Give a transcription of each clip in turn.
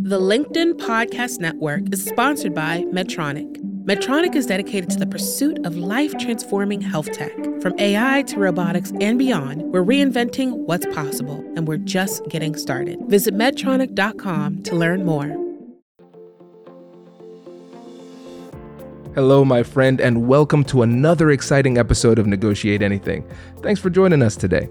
The LinkedIn Podcast Network is sponsored by Medtronic. Medtronic is dedicated to the pursuit of life transforming health tech. From AI to robotics and beyond, we're reinventing what's possible, and we're just getting started. Visit Medtronic.com to learn more. Hello, my friend, and welcome to another exciting episode of Negotiate Anything. Thanks for joining us today.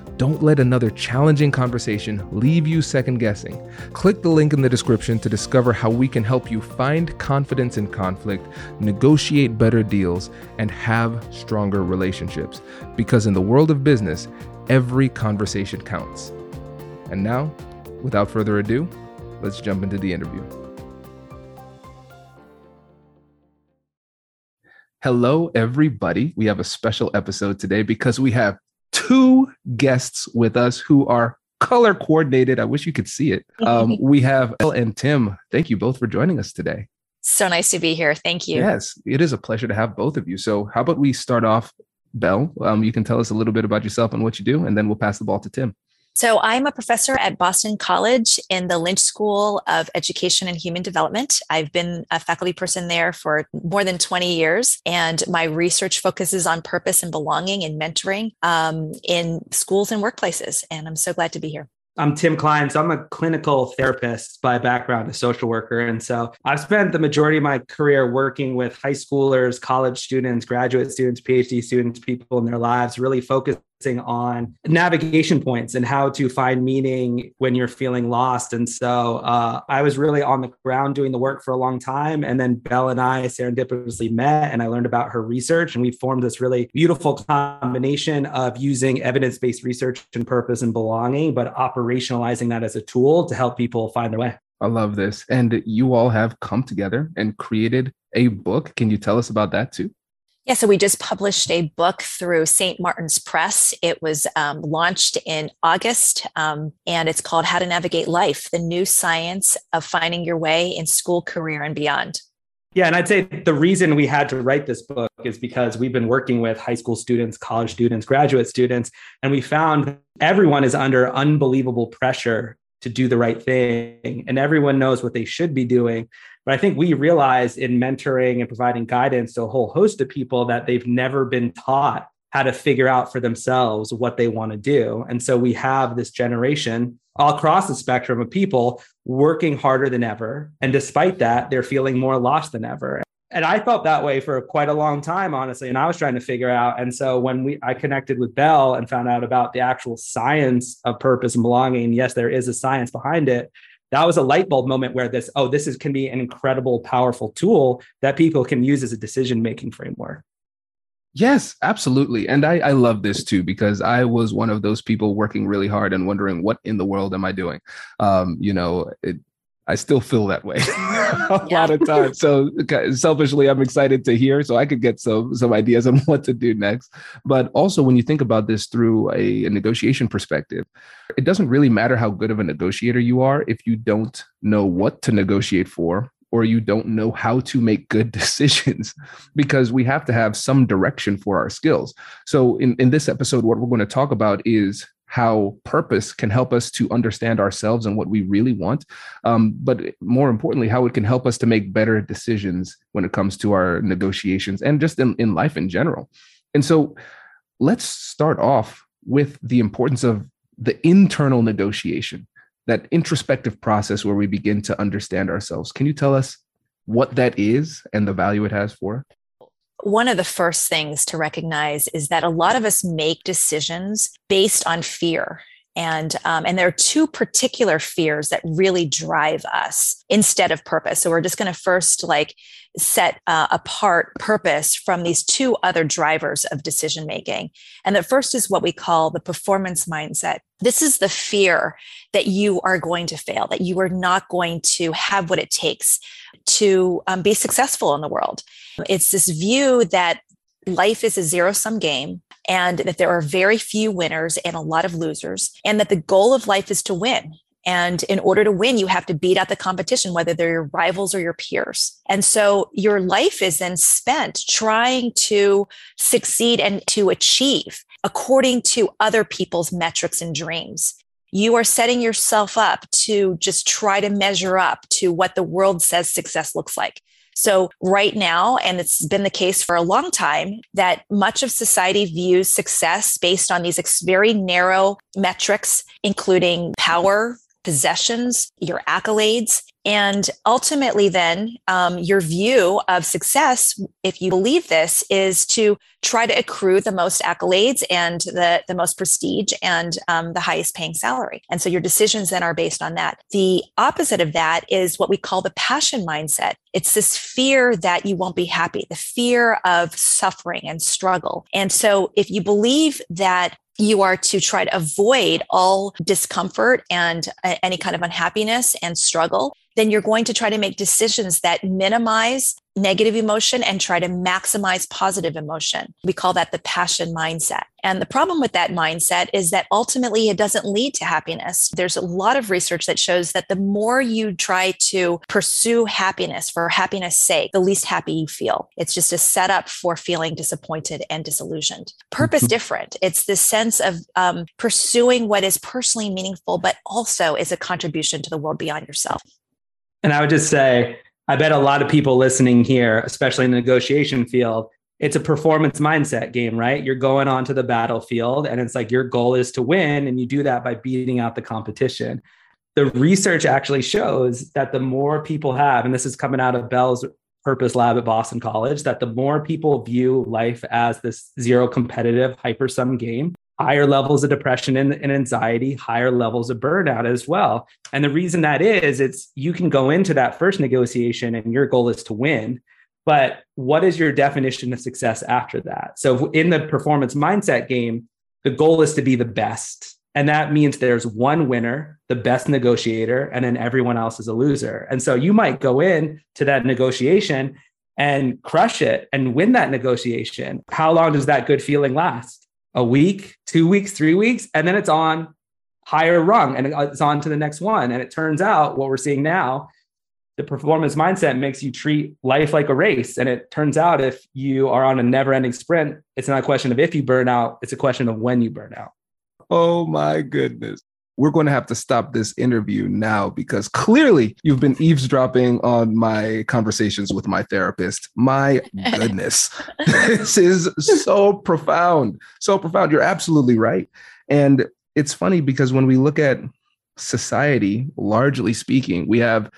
Don't let another challenging conversation leave you second guessing. Click the link in the description to discover how we can help you find confidence in conflict, negotiate better deals, and have stronger relationships. Because in the world of business, every conversation counts. And now, without further ado, let's jump into the interview. Hello, everybody. We have a special episode today because we have two guests with us who are color coordinated. I wish you could see it. Um, we have Belle and Tim. Thank you both for joining us today. So nice to be here. Thank you. Yes, it is a pleasure to have both of you. So, how about we start off, Belle? Um, you can tell us a little bit about yourself and what you do, and then we'll pass the ball to Tim. So, I'm a professor at Boston College in the Lynch School of Education and Human Development. I've been a faculty person there for more than 20 years, and my research focuses on purpose and belonging and mentoring um, in schools and workplaces. And I'm so glad to be here. I'm Tim Klein. So I'm a clinical therapist by background, a social worker. And so I've spent the majority of my career working with high schoolers, college students, graduate students, PhD students, people in their lives, really focused on navigation points and how to find meaning when you're feeling lost. And so uh, I was really on the ground doing the work for a long time. And then Belle and I serendipitously met and I learned about her research. And we formed this really beautiful combination of using evidence based research and purpose and belonging, but operationalizing that as a tool to help people find their way. I love this. And you all have come together and created a book. Can you tell us about that too? Yeah, so we just published a book through St. Martin's Press. It was um, launched in August, um, and it's called How to Navigate Life The New Science of Finding Your Way in School, Career, and Beyond. Yeah, and I'd say the reason we had to write this book is because we've been working with high school students, college students, graduate students, and we found everyone is under unbelievable pressure to do the right thing, and everyone knows what they should be doing. But I think we realize in mentoring and providing guidance to a whole host of people that they've never been taught how to figure out for themselves what they want to do. And so we have this generation all across the spectrum of people working harder than ever. And despite that, they're feeling more lost than ever. And I felt that way for quite a long time, honestly. And I was trying to figure out. And so when we I connected with Belle and found out about the actual science of purpose and belonging, yes, there is a science behind it that was a light bulb moment where this oh this is can be an incredible powerful tool that people can use as a decision making framework. Yes absolutely. And I, I love this too because i was one of those people working really hard and wondering what in the world am i doing? Um, you know it, I still feel that way a yeah. lot of times. So selfishly, I'm excited to hear so I could get some some ideas on what to do next. But also, when you think about this through a, a negotiation perspective, it doesn't really matter how good of a negotiator you are if you don't know what to negotiate for or you don't know how to make good decisions because we have to have some direction for our skills. So in, in this episode, what we're going to talk about is how purpose can help us to understand ourselves and what we really want. Um, but more importantly, how it can help us to make better decisions when it comes to our negotiations and just in, in life in general. And so let's start off with the importance of the internal negotiation, that introspective process where we begin to understand ourselves. Can you tell us what that is and the value it has for? One of the first things to recognize is that a lot of us make decisions based on fear. And um, and there are two particular fears that really drive us instead of purpose. So we're just going to first like set uh, apart purpose from these two other drivers of decision making. And the first is what we call the performance mindset. This is the fear that you are going to fail that you are not going to have what it takes to um, be successful in the world it's this view that life is a zero sum game and that there are very few winners and a lot of losers, and that the goal of life is to win. And in order to win, you have to beat out the competition, whether they're your rivals or your peers. And so your life is then spent trying to succeed and to achieve according to other people's metrics and dreams. You are setting yourself up to just try to measure up to what the world says success looks like. So, right now, and it's been the case for a long time, that much of society views success based on these very narrow metrics, including power, possessions, your accolades. And ultimately, then, um, your view of success, if you believe this, is to try to accrue the most accolades and the, the most prestige and um, the highest paying salary. And so your decisions then are based on that. The opposite of that is what we call the passion mindset. It's this fear that you won't be happy, the fear of suffering and struggle. And so if you believe that you are to try to avoid all discomfort and uh, any kind of unhappiness and struggle, then you're going to try to make decisions that minimize negative emotion and try to maximize positive emotion. We call that the passion mindset. And the problem with that mindset is that ultimately it doesn't lead to happiness. There's a lot of research that shows that the more you try to pursue happiness for happiness sake, the least happy you feel. It's just a setup for feeling disappointed and disillusioned. Purpose mm-hmm. different. It's the sense of um, pursuing what is personally meaningful, but also is a contribution to the world beyond yourself. And I would just say, I bet a lot of people listening here, especially in the negotiation field, it's a performance mindset game, right? You're going onto the battlefield and it's like your goal is to win. And you do that by beating out the competition. The research actually shows that the more people have, and this is coming out of Belle's Purpose Lab at Boston College, that the more people view life as this zero competitive hyper sum game, higher levels of depression and, and, anxiety, higher levels of burnout as well. And the reason that is, it's you can go into that first negotiation and your goal is to win. But what is your definition of success after that? So in the performance mindset game, the goal is to be the best. And that means there's one winner, the best negotiator, and then everyone else is a loser. And so you might go in to that negotiation and crush it and win that negotiation. How long does that good feeling last? A week, two weeks, three weeks, and then it's on higher rung and uh, it's on to the next one. And it turns out what we're seeing now, the performance mindset makes you treat life like a race. And it turns out if you are on a never ending sprint, it's not a question of if you burn out, it's a question of when you burn out. Oh my goodness we're going to have to stop this interview now because clearly you've been eavesdropping on my conversations with my therapist. My goodness, this is so profound, so profound. You're absolutely right. And it's funny because when we look at society, largely speaking, we have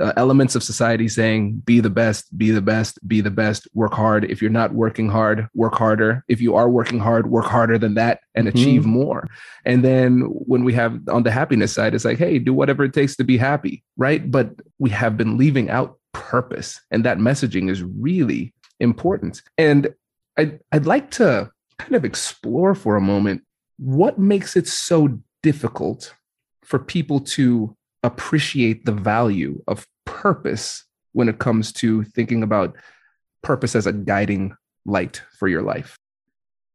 uh, elements of society saying be the best be the best be the best work hard. If you're not working hard work harder. If you are working hard work harder than that and mm-hmm. achieve more. And then when we have on the happiness side it's like hey do whatever it takes to be happy right? But we have been leaving out purpose. And that messaging is really important. And I'd, I'd like to kind of explore for a moment what makes it so difficult for people to appreciate the value of purpose when it comes to thinking about purpose as a guiding light for your life?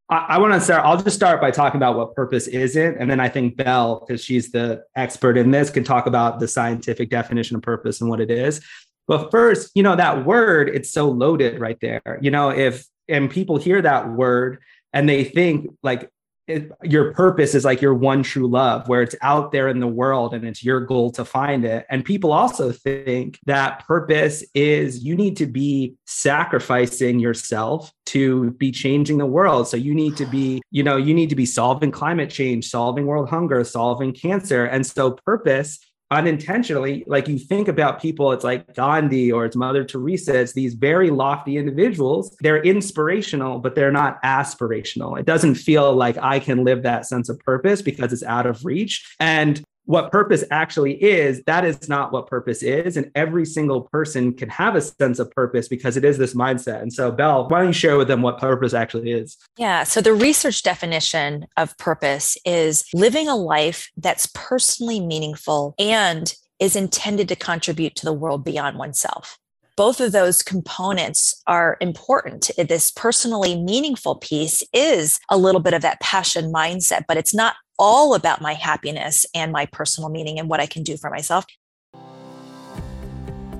I, I want to start. I'll just start by talking about what purpose isn't. And then I think Belle, because she's the expert in this, can talk about the scientific definition of purpose and what it is. But first, you know, that word, it's so loaded right there. You know, if, and people hear that word and they think like it, your purpose is like your one true love where it's out there in the world and it's your goal to find it. And people also think that purpose is you need to be sacrificing yourself to be changing the world. So you need to be you know you need to be solving climate change solving world hunger solving cancer. And so purpose unintentionally, like you think about people, it's like Gandhi or it's Mother Teresa, it's these very lofty individuals. They're inspirational, but they're not aspirational. It doesn't feel like I can live that sense of purpose because it's out of reach. And what purpose actually is, that is not what purpose is. And every single person can have a sense of purpose because it is this mindset. And so, Belle, why don't you share with them what purpose actually is? Yeah. So, the research definition of purpose is living a life that's personally meaningful and is intended to contribute to the world beyond oneself both of those components are important. This personally meaningful piece is a little bit of that passion mindset, but it's not all about my happiness and my personal meaning and what I can do for myself.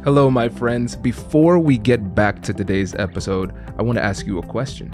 Hello, my friends. Before we get back to today's episode, I want to ask you a question.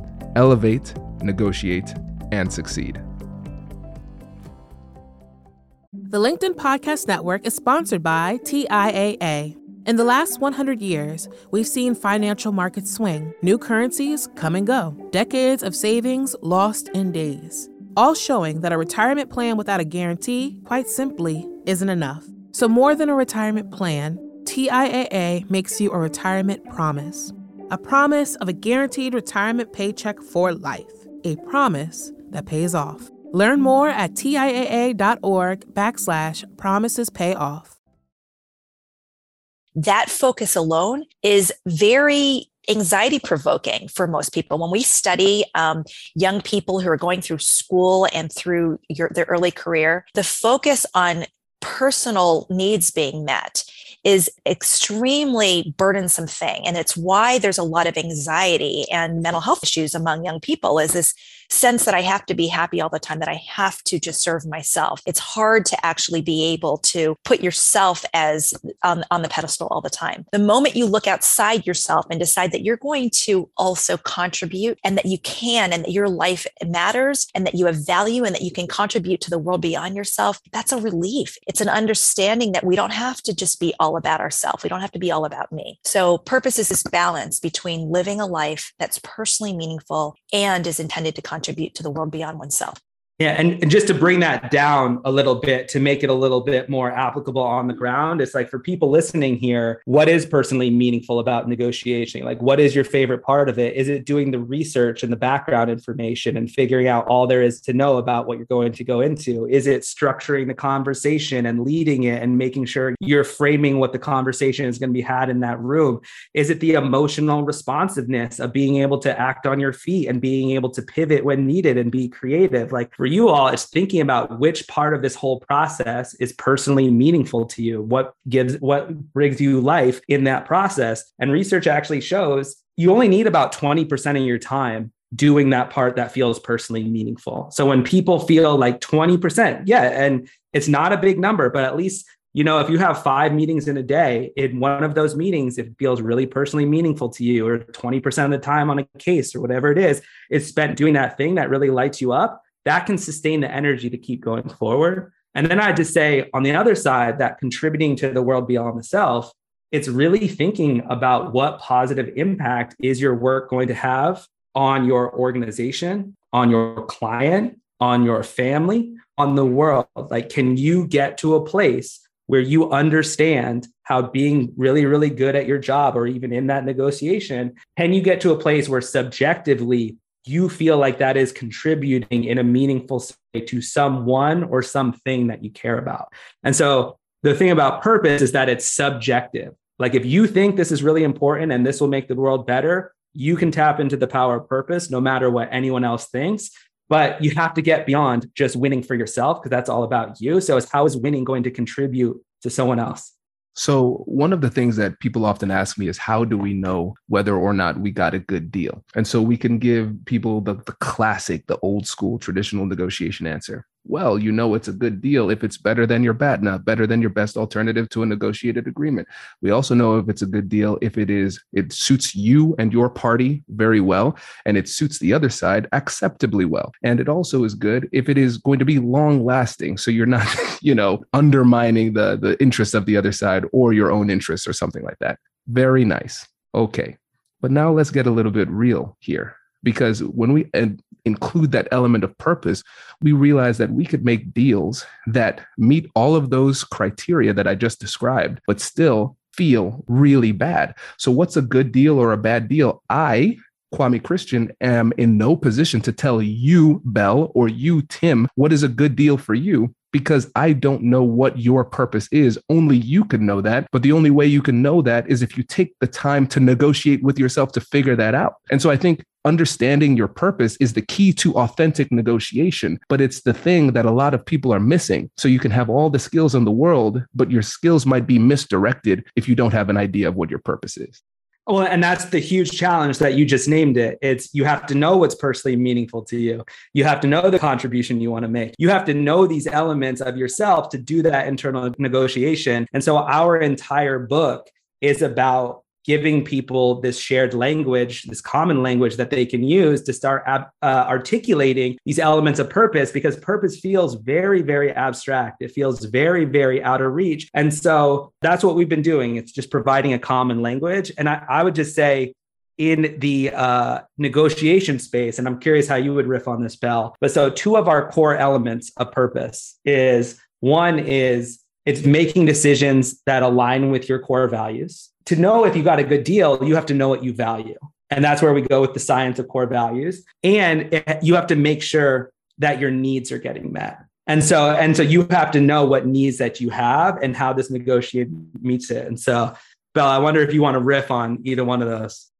Elevate, negotiate, and succeed. The LinkedIn Podcast Network is sponsored by TIAA. In the last 100 years, we've seen financial markets swing, new currencies come and go, decades of savings lost in days all showing that a retirement plan without a guarantee, quite simply, isn't enough. So, more than a retirement plan, TIAA makes you a retirement promise a promise of a guaranteed retirement paycheck for life, a promise that pays off. Learn more at TIAA.org backslash promises pay off. That focus alone is very anxiety provoking for most people. When we study um, young people who are going through school and through your, their early career, the focus on personal needs being met is extremely burdensome thing and it's why there's a lot of anxiety and mental health issues among young people is this sense that I have to be happy all the time, that I have to just serve myself. It's hard to actually be able to put yourself as on, on the pedestal all the time. The moment you look outside yourself and decide that you're going to also contribute and that you can and that your life matters and that you have value and that you can contribute to the world beyond yourself, that's a relief. It's an understanding that we don't have to just be all about ourselves. We don't have to be all about me. So purpose is this balance between living a life that's personally meaningful and is intended to contribute contribute to the world beyond oneself. Yeah, and, and just to bring that down a little bit to make it a little bit more applicable on the ground, it's like for people listening here, what is personally meaningful about negotiation? Like, what is your favorite part of it? Is it doing the research and the background information and figuring out all there is to know about what you're going to go into? Is it structuring the conversation and leading it and making sure you're framing what the conversation is going to be had in that room? Is it the emotional responsiveness of being able to act on your feet and being able to pivot when needed and be creative? Like, for you all is thinking about which part of this whole process is personally meaningful to you what gives what brings you life in that process. And research actually shows you only need about 20% of your time doing that part that feels personally meaningful. So when people feel like 20% yeah and it's not a big number but at least you know, if you have five meetings in a day, in one of those meetings, if it feels really personally meaningful to you, or 20% of the time on a case or whatever it is, it's spent doing that thing that really lights you up, that can sustain the energy to keep going forward. And then I just say on the other side, that contributing to the world beyond the self, it's really thinking about what positive impact is your work going to have on your organization, on your client, on your family, on the world. Like, can you get to a place where you understand how being really, really good at your job or even in that negotiation, can you get to a place where subjectively you feel like that is contributing in a meaningful way to someone or something that you care about. And so the thing about purpose is that it's subjective. Like if you think this is really important and this will make the world better, you can tap into the power of purpose no matter what anyone else thinks. but you have to get beyond just winning for yourself because that's all about you. So, it's how is winning going to contribute to someone else? So, one of the things that people often ask me is how do we know whether or not we got a good deal? And so we can give people the, the classic, the old school traditional negotiation answer well, you know it's a good deal if it's better than your BATNA, better than your best alternative to a negotiated agreement. We also know if it's a good deal if it is it suits you and your party very well and it suits the other side acceptably well. And it also is good if it is going to be long lasting so you're not, you know, undermining the the interests of the other side or your own interests or something like that. Very nice. Okay. But now let's get a little bit real here because when we include that element of purpose, we realize that we could make deals that meet all of those criteria that I just described, but still feel really bad. So, what's a good deal or a bad deal? I, Kwame Christian, am in no position to tell you, Belle, or you, Tim, what is a good deal for you because I don't know what your purpose is. Only you can know that. But the only way you can know that is if you take the time to negotiate with yourself to figure that out. And so I think understanding your purpose is the key to authentic negotiation, but it's the thing that a lot of people are missing. So you can have all the skills in the world, but your skills might be misdirected if you don't have an idea of what your purpose is. Well, and that's the huge challenge that you just named it. It's you have to know what's personally meaningful to you. You have to know the contribution you want to make. You have to know these elements of yourself to do that internal negotiation. And so our entire book is about giving people this shared language, this common language that they can use to start ab- uh, articulating these elements of purpose because purpose feels very, very abstract. It feels very, very out of reach. And so that's what we've been doing. It's just providing a common language. And I, I would just say, in the uh, negotiation space, and I'm curious how you would riff on this, Belle. But so, two of our core elements of purpose is one is it's making decisions that align with your core values to know if you got a good deal, you have to know what you value. And that's where we go with the science of core values. And you have to make sure that your needs are getting met. And so, and so you have to know what needs that you have and how this negotiation meets it. And so, Bella, I wonder if you want to riff on either one of those.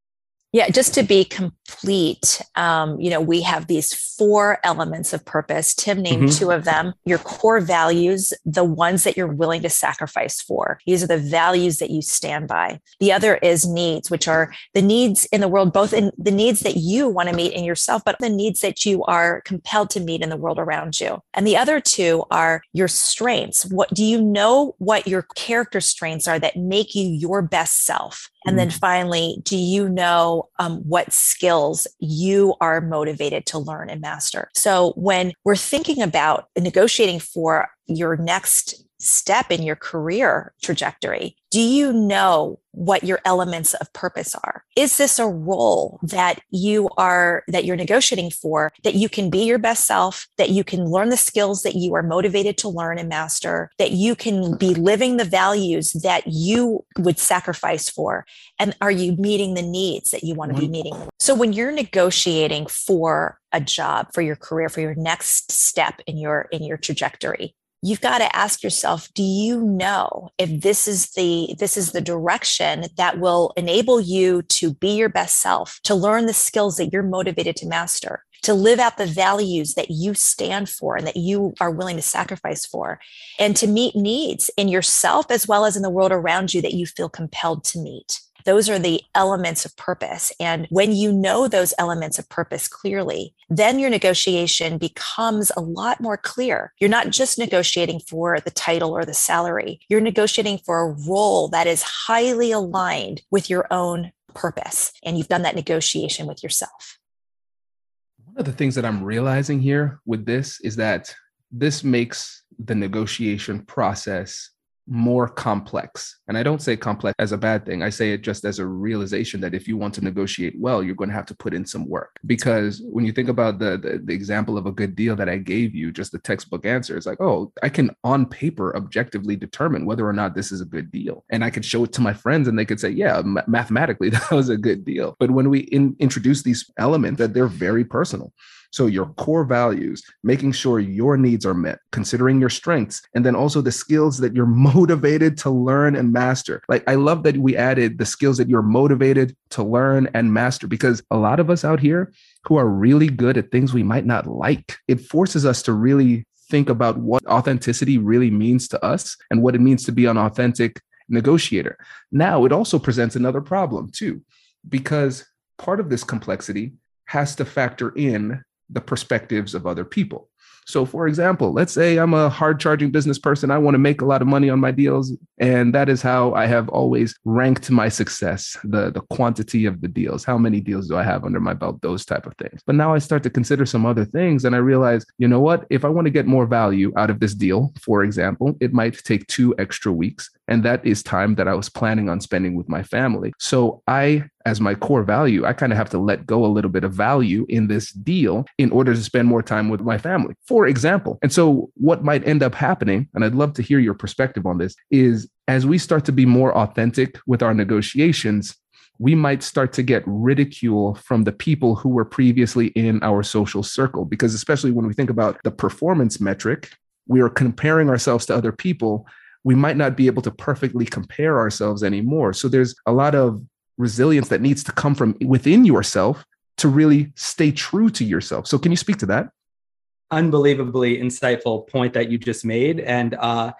Yeah, just to be complete, um, you know, we have these four elements of purpose. Tim named mm-hmm. two of them. Your core values, the ones that you're willing to sacrifice for. These are the values that you stand by. The other is needs, which are the needs in the world, both in the needs that you want to meet in yourself, but the needs that you are compelled to meet in the world around you. And the other two are your strengths. What do you know what your character strengths are that make you your best self? And then mm. finally, do you know um, what skills you are motivated to learn and master? So when we're thinking about negotiating for your next step in your career trajectory, do you know what your elements of purpose are? Is this a role that you are, that you're negotiating for, that you can be your best self, that you can learn the skills that you are motivated to learn and master, that you can be living the values that you would sacrifice for? And are you meeting the needs that you want to be meeting? So when you're negotiating for a job, for your career, for your next step in your, in your trajectory, you've got to ask yourself do you know if this is the this is the direction that will enable you to be your best self to learn the skills that you're motivated to master to live out the values that you stand for and that you are willing to sacrifice for and to meet needs in yourself as well as in the world around you that you feel compelled to meet those are the elements of purpose. And when you know those elements of purpose clearly, then your negotiation becomes a lot more clear. You're not just negotiating for the title or the salary, you're negotiating for a role that is highly aligned with your own purpose. And you've done that negotiation with yourself. One of the things that I'm realizing here with this is that this makes the negotiation process more complex. And I don't say complex as a bad thing. I say it just as a realization that if you want to negotiate well, you're going to have to put in some work. Because when you think about the, the, the example of a good deal that I gave you, just the textbook answer, it's like, oh, I can on paper objectively determine whether or not this is a good deal. And I could show it to my friends and they could say, yeah, m- mathematically, that was a good deal. But when we in, introduce these elements that they're very personal, So, your core values, making sure your needs are met, considering your strengths, and then also the skills that you're motivated to learn and master. Like, I love that we added the skills that you're motivated to learn and master because a lot of us out here who are really good at things we might not like, it forces us to really think about what authenticity really means to us and what it means to be an authentic negotiator. Now, it also presents another problem too, because part of this complexity has to factor in the perspectives of other people. So, for example, let's say I'm a hard charging business person. I want to make a lot of money on my deals. And that is how I have always ranked my success the, the quantity of the deals. How many deals do I have under my belt? Those type of things. But now I start to consider some other things. And I realize, you know what? If I want to get more value out of this deal, for example, it might take two extra weeks. And that is time that I was planning on spending with my family. So I as my core value, I kind of have to let go a little bit of value in this deal in order to spend more time with my family, for example. And so, what might end up happening, and I'd love to hear your perspective on this, is as we start to be more authentic with our negotiations, we might start to get ridicule from the people who were previously in our social circle. Because, especially when we think about the performance metric, we are comparing ourselves to other people we might not be able to perfectly compare ourselves anymore. So there's a lot of resilience that needs to come from within yourself to really stay true to yourself. So, can you speak to that? Unbelievably insightful point that you just made. And uh,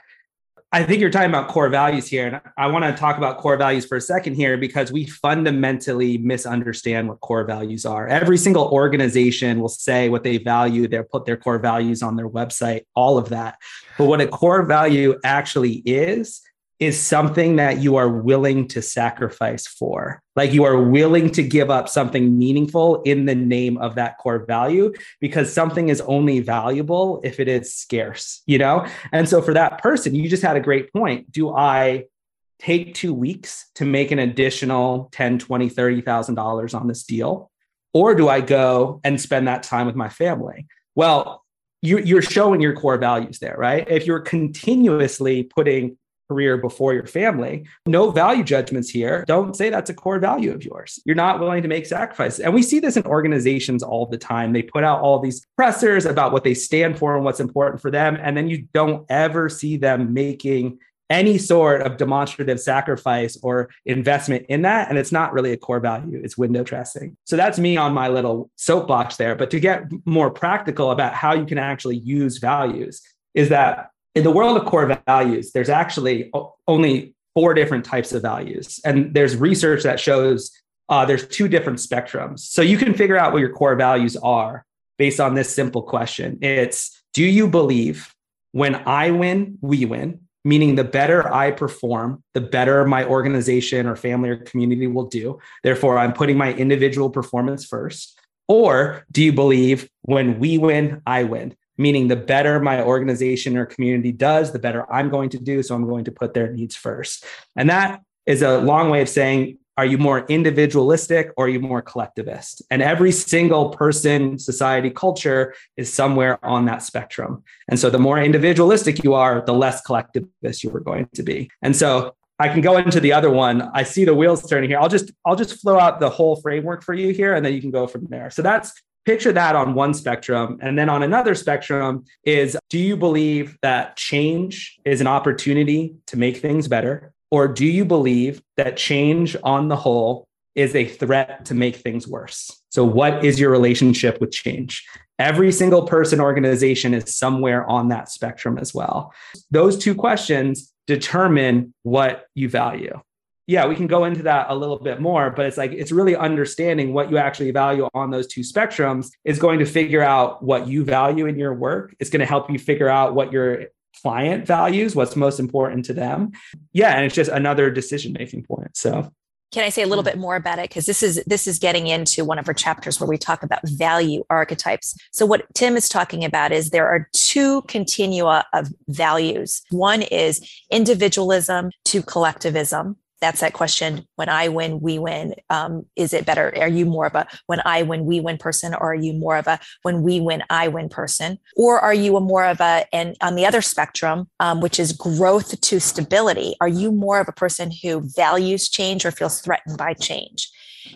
I think you're talking about core values here. And I want to talk about core values for a second here because we fundamentally misunderstand what core values are. Every single organization will say what they value, they'll put their core values on their website, all of that. But what a core value actually is, is something that you are willing to sacrifice for. Like you are willing to give up something meaningful in the name of that core value because something is only valuable if it is scarce, you know? And so for that person, you just had a great point. Do I take two weeks to make an additional 10, 20, $30,000 on this deal? Or do I go and spend that time with my family? Well, you're showing your core values there, right? If you're continuously putting career before your family. No value judgments here. Don't say that's a core value of yours. You're not willing to make sacrifices. And we see this in organizations all the time. They put out all these pressers about what they stand for and what's important for them. And then you don't ever see them making any sort of demonstrative sacrifice or investment in that. And it's not really a core value, it's window dressing. So that's me on my little soapbox there. But to get more practical about how you can actually use values, is that in the world of core values, there's actually only four different types of values. And there's research that shows uh, there's two different spectrums. So you can figure out what your core values are based on this simple question. It's do you believe when I win, we win? Meaning, the better I perform, the better my organization or family or community will do. Therefore, I'm putting my individual performance first. Or do you believe when we win, I win? Meaning the better my organization or community does, the better I'm going to do. So I'm going to put their needs first. And that is a long way of saying, are you more individualistic or are you more collectivist? And every single person, society, culture is somewhere on that spectrum. And so the more individualistic you are, the less collectivist you are going to be. And so I can go into the other one. I see the wheels turning here. I'll just I'll just flow out the whole framework for you here and then you can go from there. So that's picture that on one spectrum. And then on another spectrum is do you believe that change is an opportunity to make things better? Or do you believe that change on the whole is a threat to make things worse? So, what is your relationship with change? Every single person, organization is somewhere on that spectrum as well. Those two questions determine what you value yeah, we can go into that a little bit more, but it's like it's really understanding what you actually value on those two spectrums is going to figure out what you value in your work. It's going to help you figure out what your client values, what's most important to them. Yeah, and it's just another decision making point. So can I say a little bit more about it? Because this is this is getting into one of our chapters where we talk about value archetypes. So what Tim is talking about is there are two continua of values. One is individualism to collectivism, that's that question when i win we win um, is it better? Are you more of a when i win we win person or are you more of a when we win i win person? Or are you a more of a and on the other spectrum um, which is growth to stability are you more of a person who values change or feels threatened by change?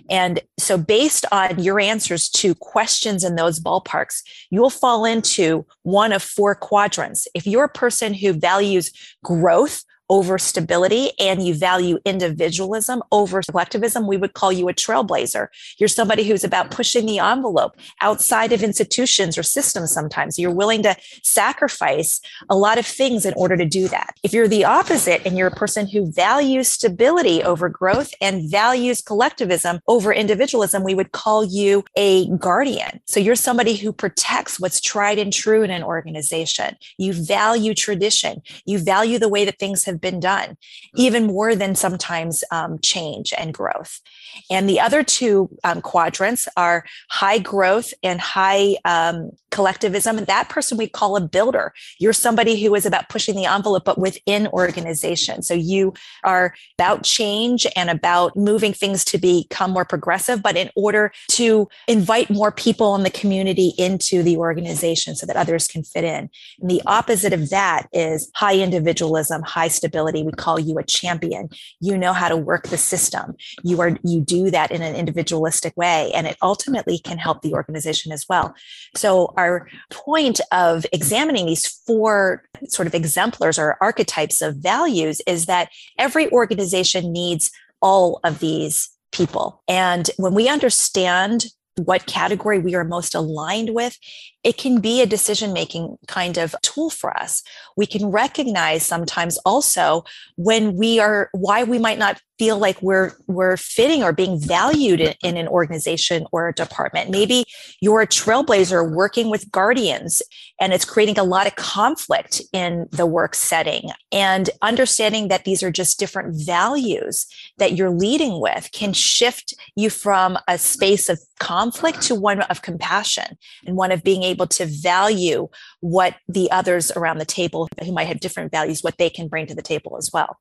And so, based on your answers to questions in those ballparks, you'll fall into one of four quadrants. If you're a person who values growth, over stability and you value individualism over collectivism, we would call you a trailblazer. You're somebody who's about pushing the envelope outside of institutions or systems sometimes. You're willing to sacrifice a lot of things in order to do that. If you're the opposite and you're a person who values stability over growth and values collectivism over individualism, we would call you a guardian. So you're somebody who protects what's tried and true in an organization. You value tradition. You value the way that things have have been done, even more than sometimes um, change and growth. And the other two um, quadrants are high growth and high um, collectivism. And that person we call a builder. You're somebody who is about pushing the envelope, but within organization. So you are about change and about moving things to become more progressive, but in order to invite more people in the community into the organization so that others can fit in. And the opposite of that is high individualism, high stability. We call you a champion. You know how to work the system. You are, you do that in an individualistic way, and it ultimately can help the organization as well. So, our point of examining these four sort of exemplars or archetypes of values is that every organization needs all of these people. And when we understand what category we are most aligned with, it can be a decision making kind of tool for us. We can recognize sometimes also when we are why we might not feel like we're we're fitting or being valued in, in, an organization or a department. Maybe you're a trailblazer working with guardians and it's creating a lot of conflict in the work setting. And understanding that these are just different values that you're leading with can shift you from a space of conflict to one of compassion and one of being able to value what the others around the table who might have different values what they can bring to the table as well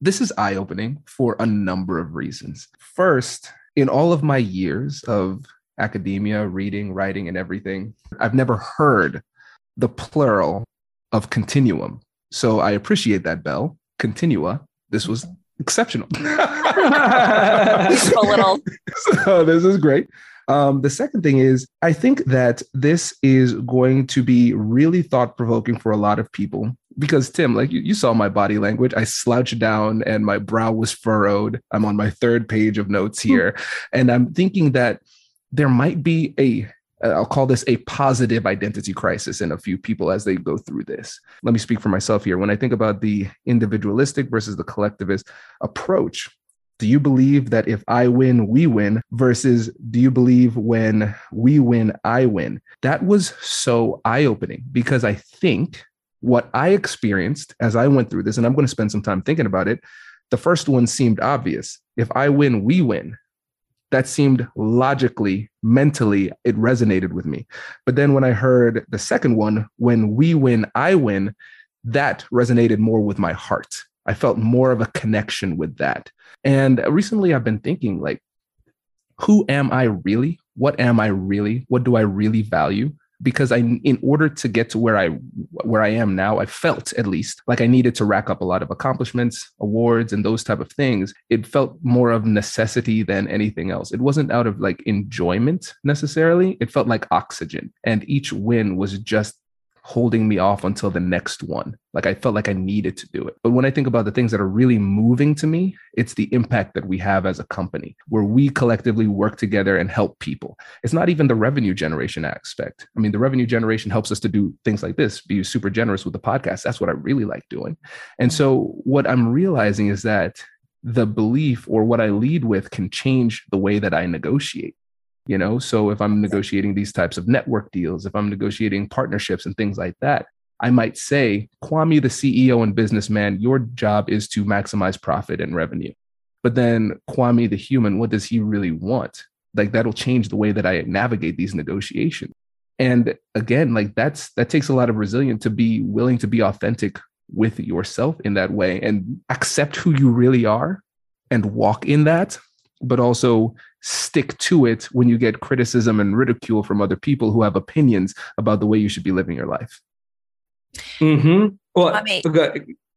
this is eye opening for a number of reasons. First, in all of my years of academia, reading, writing, and everything, I've never heard the plural of continuum. So I appreciate that, Belle. Continua. This was exceptional. a little. So this is great. Um, the second thing is, I think that this is going to be really thought provoking for a lot of people because Tim, like you, you saw my body language, I slouched down and my brow was furrowed. I'm on my third page of notes hmm. here. and I'm thinking that there might be a I'll call this a positive identity crisis in a few people as they go through this. Let me speak for myself here. When I think about the individualistic versus the collectivist approach, do you believe that if I win, we win versus do you believe when we win, I win? That was so eye opening because I think what I experienced as I went through this, and I'm going to spend some time thinking about it. The first one seemed obvious. If I win, we win. That seemed logically, mentally, it resonated with me. But then when I heard the second one, when we win, I win, that resonated more with my heart. I felt more of a connection with that. And recently I've been thinking, like, who am I really? What am I really? What do I really value? because I in order to get to where I where I am now, I felt at least like I needed to rack up a lot of accomplishments, awards, and those type of things. It felt more of necessity than anything else. It wasn't out of like enjoyment necessarily. It felt like oxygen. And each win was just holding me off until the next one. Like I felt like I needed to do it. But when I think about the things that are really moving to me, it's the impact that we have as a company where we collectively work together and help people. It's not even the revenue generation aspect. I mean, the revenue generation helps us to do things like this, be super generous with the podcast. That's what I really like doing. And so what I'm realizing is that the belief or what I lead with can change the way that I negotiate you know? So if i'm negotiating these types of network deals if i'm negotiating partnerships and things like that i might say kwame the ceo and businessman your job is to maximize profit and revenue. But then kwame the human what does he really want? Like that'll change the way that i navigate these negotiations. And again like that's that takes a lot of resilience to be willing to be authentic with yourself in that way and accept who you really are and walk in that but also stick to it when you get criticism and ridicule from other people who have opinions about the way you should be living your life. Mm-hmm. Well,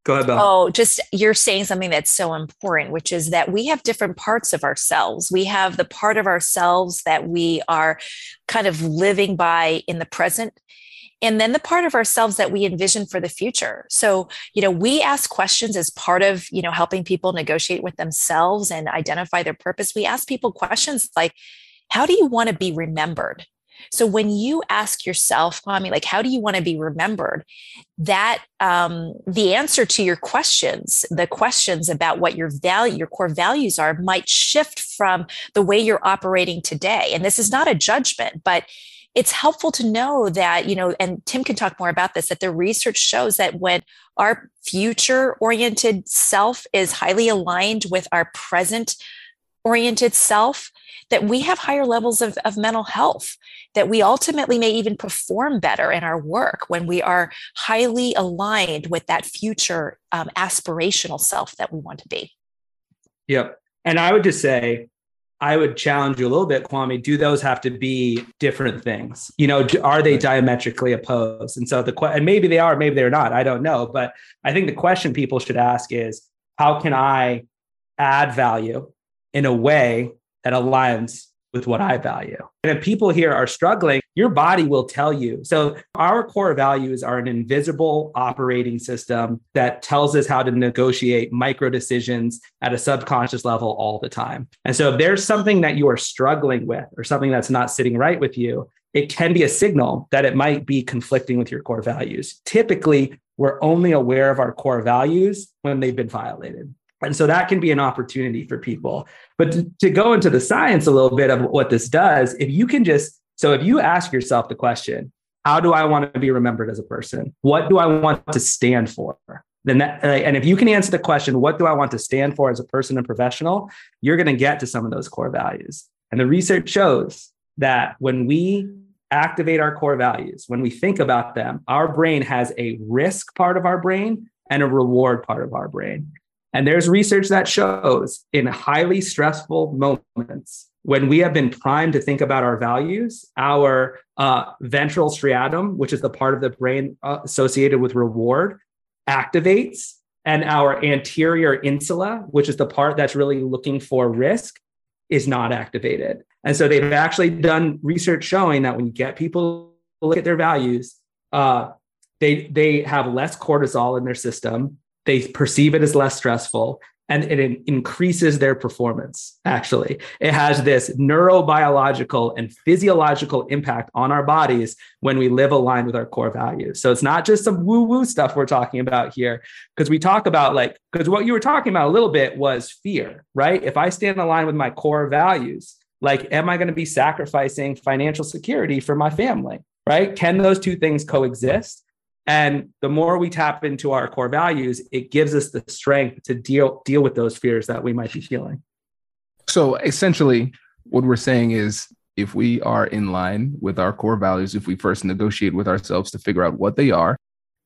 Go ahead, Belle. Oh, just you're saying something that's so important, which is that we have different parts of ourselves. We have the part of ourselves that we are kind of living by in the present. And then the part of ourselves that we envision for the future. So, you know, we ask questions as part of, you know, helping people negotiate with themselves and identify their purpose. We ask people questions like, how do you want to be remembered? So when you ask yourself, Kwame, like, how do you want to be remembered? That um, the answer to your questions, the questions about what your value, your core values are, might shift from the way you're operating today. And this is not a judgment, but it's helpful to know that, you know, and Tim can talk more about this, that the research shows that when our future oriented self is highly aligned with our present oriented self, that we have higher levels of, of mental health, that we ultimately may even perform better in our work when we are highly aligned with that future um, aspirational self that we want to be. Yep. And I would just say, I would challenge you a little bit, Kwame. Do those have to be different things? You know, are they diametrically opposed? And so the and maybe they are, maybe they're not. I don't know, but I think the question people should ask is, how can I add value in a way that aligns with what I value. And if people here are struggling, your body will tell you. So, our core values are an invisible operating system that tells us how to negotiate micro decisions at a subconscious level all the time. And so, if there's something that you are struggling with or something that's not sitting right with you, it can be a signal that it might be conflicting with your core values. Typically, we're only aware of our core values when they've been violated. And so that can be an opportunity for people. But to, to, go into the science a little bit of what this does, if you can just, so if you ask yourself the question, how do I want to be remembered as a person? What do I want to stand for? Then that, uh, and if you can answer the question, what do I want to stand for as a person and professional? You're going to get to some of those core values. And the research shows that when we activate our core values, when we think about them, our brain has a risk part of our brain and a reward part of our brain. And there's research that shows in highly stressful moments, when we have been primed to think about our values, our uh, ventral striatum, which is the part of the brain uh, associated with reward, activates, and our anterior insula, which is the part that's really looking for risk, is not activated. And so they've actually done research showing that when you get people to look at their values, uh, they they have less cortisol in their system they perceive it as less stressful and it increases their performance actually. It has this neurobiological and physiological impact on our bodies when we live aligned with our core values. So it's not just some woo woo stuff we're talking about here because we talk about like because what you were talking about a little bit was fear right? If i stand line with my core values like am i going to be sacrificing financial security for my family right? Can those two things coexist and the more we tap into our core values, it gives us the strength to deal deal with those fears that we might be feeling. So essentially, what we're saying is if we are in line with our core values, if we first negotiate with ourselves to figure out what they are,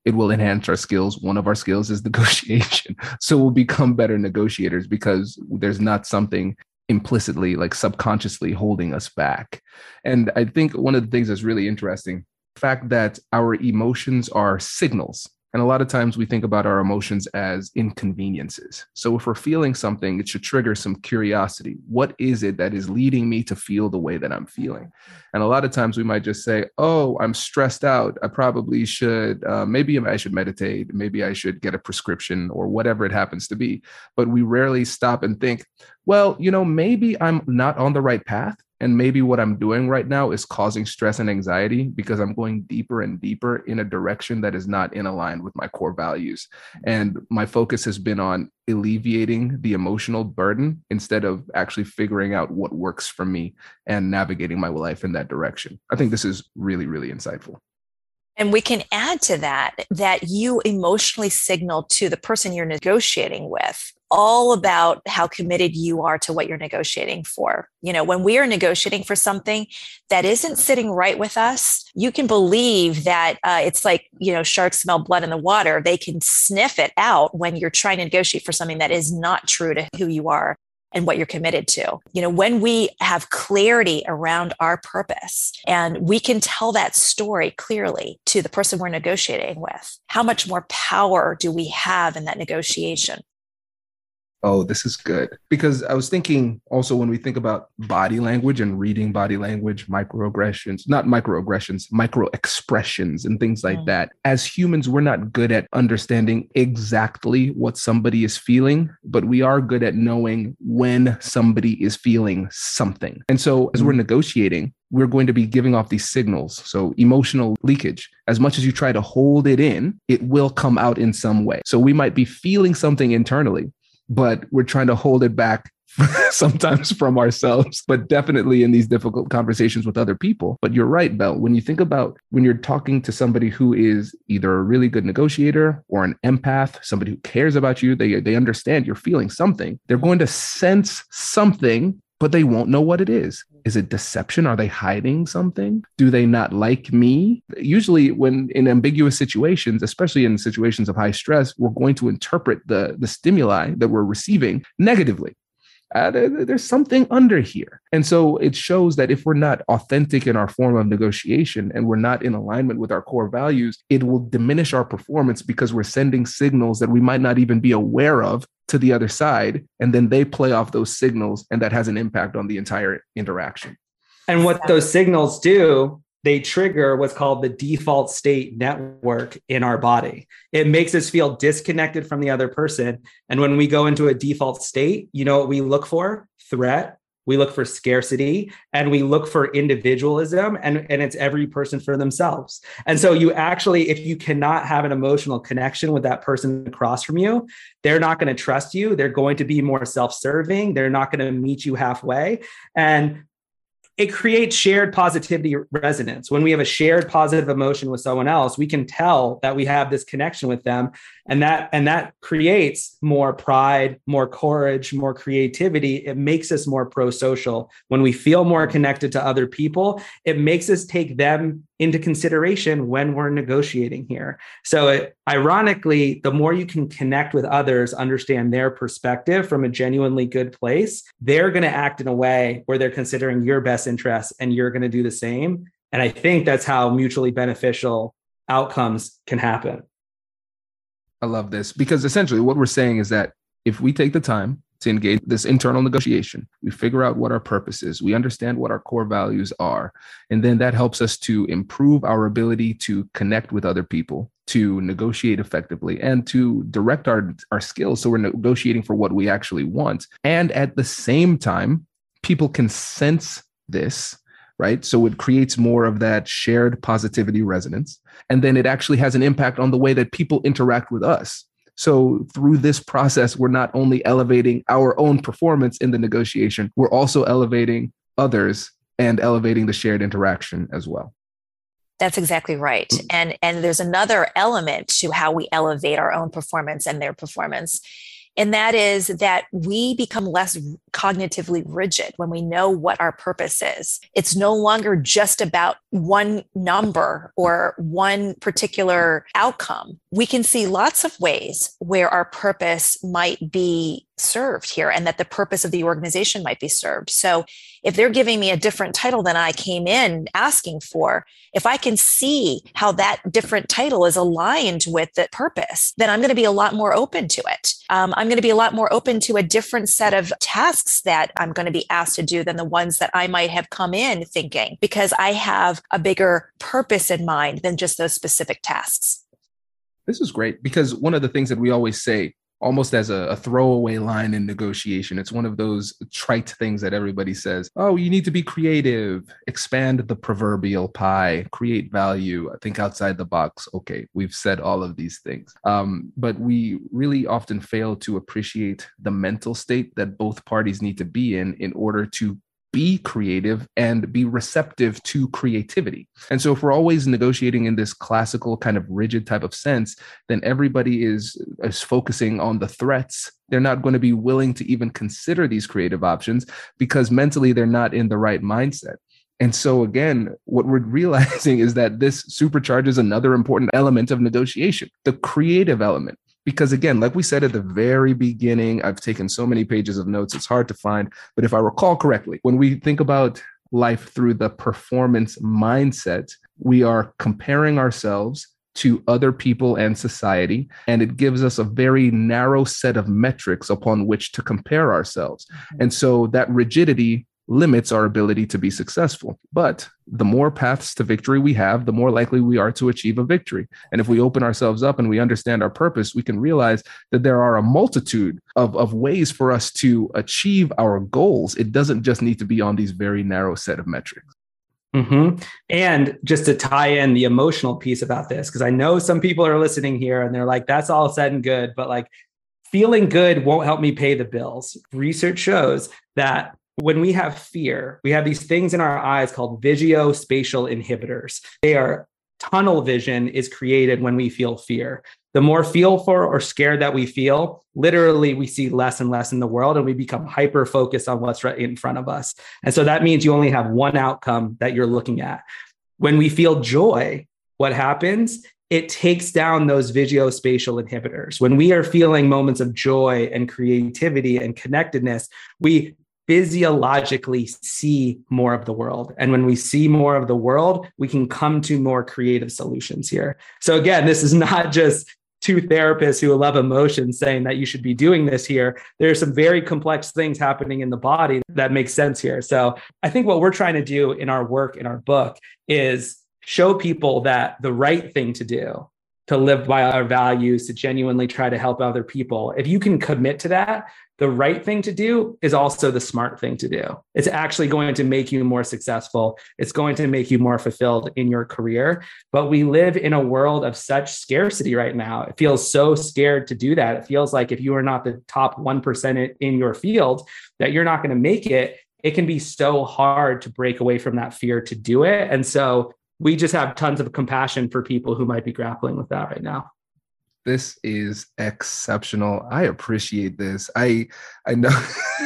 it will enhance our skills. One of our skills is negotiation. So we'll become better negotiators because there's not something implicitly, like subconsciously holding us back. And I think one of the things that's really interesting fact that our emotions are signals. And a lot of times we think about our emotions as inconveniences. So if we're feeling something, it should trigger some curiosity. What is it that is leading me to feel the way that I'm feeling? And a lot of times we might just say, oh, I'm stressed out. I probably should, uh, maybe I should meditate. Maybe I should get a prescription or whatever it happens to be. But we rarely stop and think, well, you know, maybe I'm not on the right path and maybe what I'm doing right now is causing stress and anxiety because I'm going deeper and deeper in a direction that is not in aligned with my core values. And my focus has been on alleviating the emotional burden instead of actually figuring out what works for me and navigating my life in that direction. I think this is really, really insightful. And we can add to that that you emotionally signal to the person you're negotiating with all about how committed you are to what you're negotiating for. You know, when we are negotiating for something that isn't sitting right with us, you can believe that uh, it's like, you know, sharks smell blood in the water. They can sniff it out when you're trying to negotiate for something that is not true to who you are and what you're committed to. You know, when we have clarity around our purpose and we can tell that story clearly to the person we're negotiating with, how much more power do we have in that negotiation? Oh, this is good. Because I was thinking also when we think about body language and reading body language, microaggressions, not microaggressions, micro expressions and things like mm. that. As humans, we're not good at understanding exactly what somebody is feeling, but we are good at knowing when somebody is feeling something. And so as we're mm. negotiating, we're going to be giving off these signals. So, emotional leakage, as much as you try to hold it in, it will come out in some way. So, we might be feeling something internally, but we're trying to hold it back sometimes from ourselves, but definitely in these difficult conversations with other people. But you're right, Belle. When you think about when you're talking to somebody who is either a really good negotiator or an empath, somebody who cares about you, they, they understand you're feeling something, they're going to sense something but they won't know what it is. Mm-hmm. Is it deception? Are they hiding something? Do they not like me? Usually, when in ambiguous situations, especially in situations of high stress, we're going to interpret the, the stimuli that we're receiving negatively. Uh, there, there's something under here. And so it shows that if we're not authentic in our form of negotiation and we're not in alignment with our core values, it will diminish our performance because we're sending signals that we might not even be aware of to the other side and then they play off those signals and that has an impact on the entire interaction and what those signals do they trigger what's called the default state network in our body. It makes us feel disconnected from the other person. And when we go into a default state you know what we look for? Threat. We look for scarcity and we look for individualism and, and it's every person for themselves. And so you actually if you cannot have an emotional connection with that person across from you they're not going to trust you. They're going to be more self-serving. They're not going to meet you halfway. And it creates shared positivity resonance. When we have a shared positive emotion with someone else, we can tell that we have this connection with them and that and that creates more pride, more courage, more creativity. It makes us more pro-social. When we feel more connected to other people, it makes us take them into consideration when we're negotiating here. So, it, ironically, the more you can connect with others, understand their perspective from a genuinely good place, they're going to act in a way where they're considering your best interests and you're going to do the same. And I think that's how mutually beneficial outcomes can happen. I love this because essentially what we're saying is that if we take the time to engage this internal negotiation. We figure out what our purpose is. We understand what our core values are. And then that helps us to improve our ability to connect with other people, to negotiate effectively, and to direct our, our skills. So we're negotiating for what we actually want. And at the same time, people can sense this right? So it creates more of that shared positivity resonance. And then it actually has an impact on the way that people interact with us. So through this process, we're not only elevating our own performance in the negotiation, we're also elevating others and elevating the shared interaction as well. That's exactly right. And and there's another element to how we elevate our own performance and their performance and that is that we become less cognitively rigid when we know what our purpose is. It's no longer just about one number or one particular outcome. We can see lots of ways where our purpose might be served here and that the purpose of the organization might be served. So if they're giving me a different title than I came in asking for, if I can see how that different title is aligned with the purpose, then I'm going to be a lot more open to it. Um, I'm going to be a lot more open to a different set of tasks that I'm going to be asked to do than the ones that I might have come in thinking because I have a bigger purpose in mind than just those specific tasks. This is great because one of the things that we always say almost as a, a, throwaway line in negotiation. It's one of those trite things that everybody says, oh, you need to be creative, expand the proverbial pie, create value, think outside the box. Okay, we've said all of these things. Um, but we really often fail to appreciate the mental state that both parties need to be in in order to be creative and be receptive to creativity. And so, if we're always negotiating in this classical kind of rigid type of sense, then everybody is, is focusing on the threats. They're not going to be willing to even consider these creative options because mentally they're not in the right mindset. And so, again, what we're realizing is that this supercharges another important element of negotiation the creative element Because again, like we said at the very beginning, I've taken so many pages of notes, it's hard to find. But if I recall correctly, when we think about life through the performance mindset, we are comparing ourselves to other people and society. And it gives us a very narrow set of metrics upon which to compare ourselves. Mm-hmm. And so that rigidity limits our ability to be successful. But the more paths to victory we have, the more likely we are to achieve a victory. And if we open ourselves up and we understand our purpose, we can realize that there are a multitude of, of ways for us to achieve our goals. It doesn't just need to be on these very narrow set of metrics. Mm-hmm. And just to tie in the emotional piece about this, because I know some people are listening here and they're like, that's all said and good, but like feeling good won't help me pay the bills. Research shows that when we have fear, we have these things in our eyes called visuospatial inhibitors. They are tunnel vision is created when we feel fear. The more fearful or scared that we feel, literally we see less and less in the world and we become hyper focused on what's right in front of us. And so that means you only have one outcome that you're looking at. When we feel joy, what happens? It takes down those visuospatial inhibitors. When we are feeling moments of joy and creativity and connectedness, we physiologically see more of the world. And when we see more of the world, we can come to more creative solutions here. So, again, this is not just two therapists who love emotion saying that you should be doing this here. There's some very complex things happening in the body that make sense here. So, I think what we're trying to do in our work, in our book, is show people that the right thing to do to live by our values, to genuinely try to help other people. If you can commit to that, the right thing to do is also the smart thing to do. It's actually going to make you more successful. It's going to make you more fulfilled in your career. But we live in a world of such scarcity right now. It feels so scared to do that. It feels like if you are not the top 1% in your field, that you're not going to make it. It can be so hard to break away from that fear to do it. And so we just have tons of compassion for people who might be grappling with that right now. This is exceptional. I appreciate this. I I know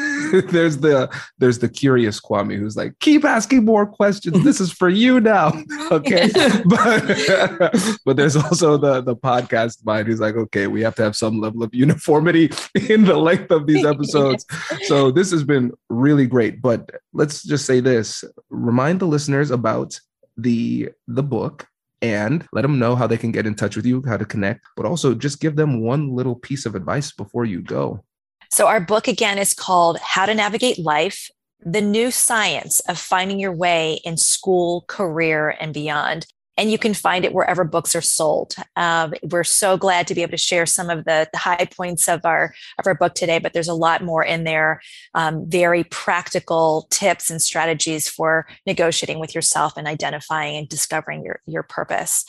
there's the there's the curious Kwame who's like, keep asking more questions. This is for you now. okay. but but there's also the the podcast mind who's like, okay, we have to have some level of uniformity in the length of these episodes. so this has been really great. But let's just say this: remind the listeners about the the book and let them know how they can get in touch with you, how to connect, but also just give them one little piece of advice before you go. So, our book again is called How to Navigate Life The New Science of Finding Your Way in School, Career, and Beyond and you can find it wherever books are sold. Um, we're so glad to be able to share some of the, the, high points of our of our book today, but there's a lot more in there. Um, very practical tips and strategies for negotiating with yourself and identifying and discovering your your purpose.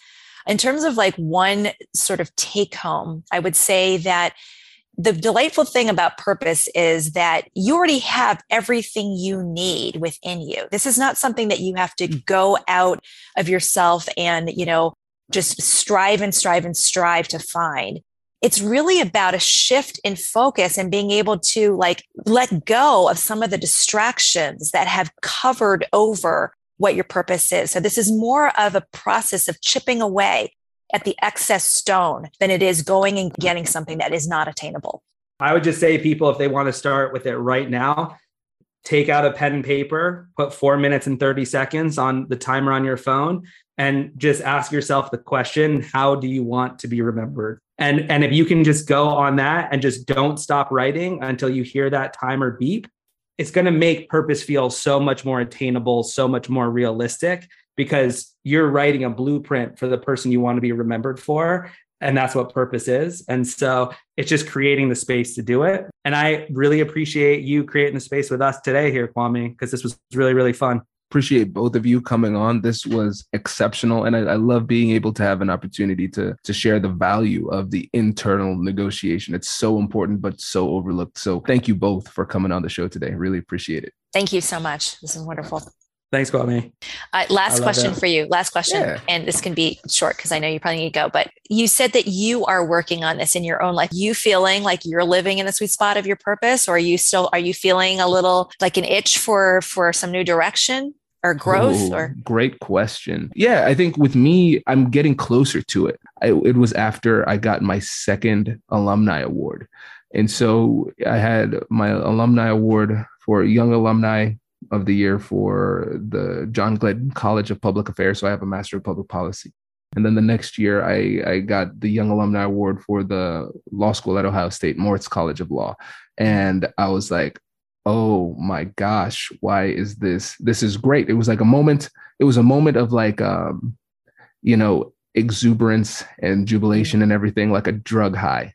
In terms of like one sort of take home, I would say that the delightful thing about purpose is that you already have everything you need within you. This is not something that you have to mm. go out of yourself and, you know, just strive and strive and strive to find. It's really about a shift in focus and being able to like let go of some of the distractions that have covered over what your purpose is. So this is more of a process of chipping away at the excess stone than it is going and getting something that is not attainable. I would just say, people, if they want to start with it right now, take out a pen and paper, put four minutes and 30 seconds on the timer on your phone, and just ask yourself the question How do you want to be remembered? And, and if you can just go on that and just don't stop writing until you hear that timer beep, it's going to make purpose feel so much more attainable, so much more realistic because you're writing a blueprint for the person you want to be remembered for. And that's what purpose is. And so it's just creating the space to do it. And I really appreciate you creating the space with us today here, Kwame, because this was really, really fun appreciate both of you coming on. This was exceptional, and I, I, love being able to have an opportunity to to share the value of the internal negotiation. It's so important, but so overlooked. So thank you both for coming on the show today. Really appreciate it. Thank you so much. This is wonderful. Thanks, Kwame. Uh, last question that. for you. Last question. Yeah. And this can be short because I know you probably need to go. But you said that you are working on this in your own life. You feeling like you're living in the sweet spot of your purpose, or are you still are you feeling a little like an itch for for some new direction? or growth Oh, or great question. Yeah, I think with me, I'm getting closer to it. I, it was after I got my second alumni award. And so I had my alumni award for Young Alumni of the Year for the John Glenn College of Public Affairs. So I have a Master of Public Policy. And then the next year, I, I got the Young Alumni Award for the law school at Ohio State, Moritz College of Law. And I was like, oh my gosh, why is this? This is great. It was like a moment, it was a moment of like, um, you know, exuberance and jubilation and everything, like a drug high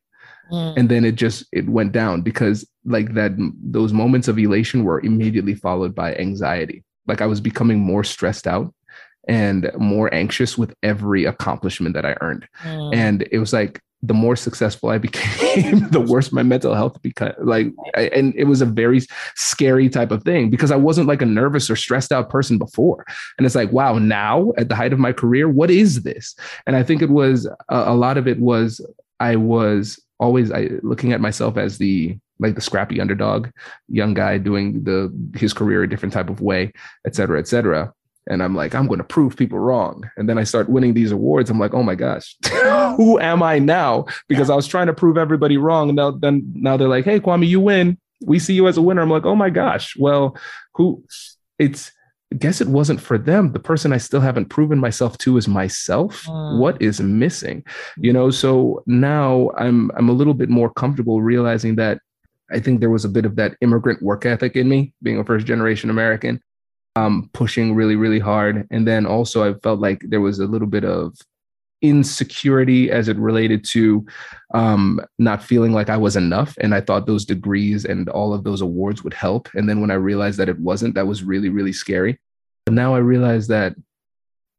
Mm. and then it just it went down because like that those moments of elation were immediately followed by anxiety like i was becoming more stressed out and more anxious with every accomplishment that i earned Mm. and it was like the more successful i became the worse my mental health became like I, and it was a very scary type of thing because i wasn't like a nervous or stressed out person before and it's like wow now at the height of my career what is this and i think it was a, a lot of it was i was always I, looking at myself as the like the scrappy underdog young guy doing the his career a different type of way et cetera et cetera. And i'm like i'm going to prove people wrong. And then i start winning these awards. I'm like oh my gosh who am i now? Because i was trying to prove everybody wrong. And now then now they're like hey kwame you win. We see you as a winner. I'm like oh my gosh. Well who it's guess it wasn't for them. The person i still haven't proven myself to is myself. Mm. what is missing? You know so now i'm i'm a little bit more comfortable realizing that i think there was a bit of that immigrant work ethic in me being a first generation american um pushing really really hard. And then also i felt like there was a little bit of insecurity as it related to um not feeling like i was enough. And i thought those degrees and all of those awards would help. And then when i realized that it wasn't that was really really scary but now i realize that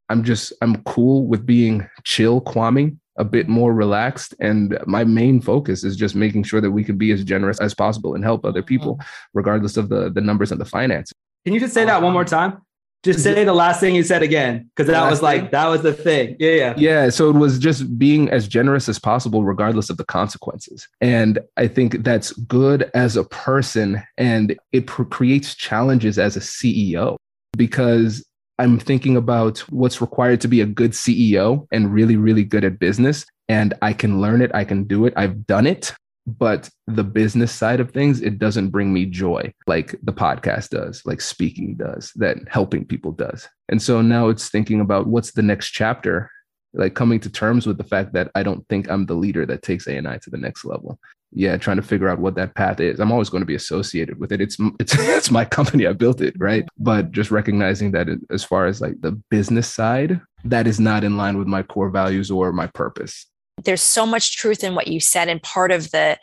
i'm just i'm cool with being chill kwame a bit more relaxed and my main focus is just making sure that we can be as generous as possible and help other people mm-hmm. regardless of the the numbers and the finances Can you just say that one more time? Just say the last thing you said again, because that was like thing? that was the thing. Yeah, yeah. Yeah, so it was just being as generous as possible, regardless of the consequences. And I think that's good as a person, and it pr- creates challenges as a CEO because I'm thinking about what's required to be a good CEO and really, really good at business. And I can learn it, I can do it, I've done it. But the business side of things, it doesn't bring me joy like the podcast does, like speaking does, that helping people does. And so now it's thinking about what's the next chapter like coming to terms with the fact that I don't think I'm the leader that takes ANI to the next level. Yeah, trying to figure out what that path is. I'm always going to be associated with it. It's it's it's my company. I built it, right? But just recognizing that as far as like the business side, that is not in line with my core values or my purpose. there's so much truth in what you said and part of the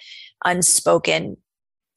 unspoken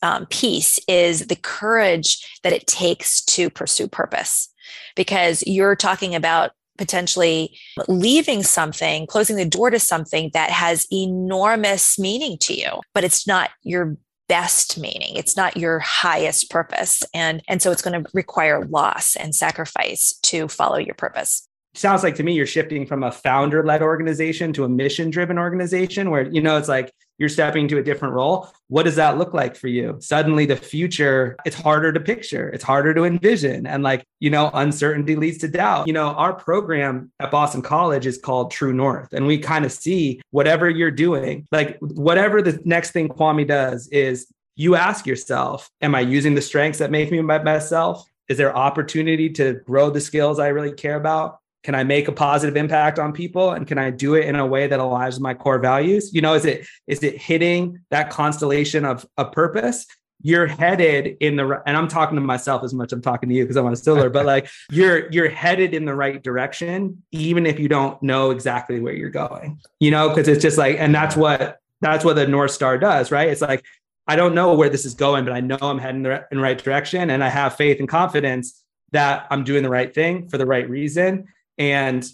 um, piece is the courage that it takes to pursue purpose because you're talking about potentially leaving something closing the door to something that has enormous meaning to you but it's not your best meaning. It's not your highest purpose. And and so it's going to require loss and sacrifice to follow your purpose. Sounds like to me you're shifting from a founder led organization to a mission driven organization where you know it's like you're stepping into a different role what does that look like for you? Suddenly the future it's harder to picture it's harder to envision and like you know uncertainty leads to doubt. You know our program at boston college is called true north and we kind of see whatever you're doing like whatever the next thing kwame does is you ask yourself am i using the strengths that make me my best self? Is there opportunity to grow the skills i really care about can i make a positive impact on people? And can i do it in a way that aligns with my core values? You know is it is it hitting that constellation of a purpose? You're headed in the and i'm talking to myself as much as i'm talking to you because i'm a stiller but like you're you're headed in the right direction even if you don't know exactly where you're going you know? Because it's just like and that's what that's what the north star does right? It's like i don't know where this is going but i know i'm heading the, in the right direction and i have faith and confidence that i'm doing the right thing for the right reason and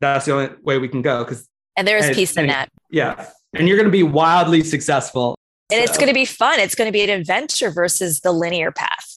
that's the only way we can go because and there is And- peace in that. Yeah. And you're going to be wildly successful. And it's going to be fun. It's going to be an adventure versus the linear path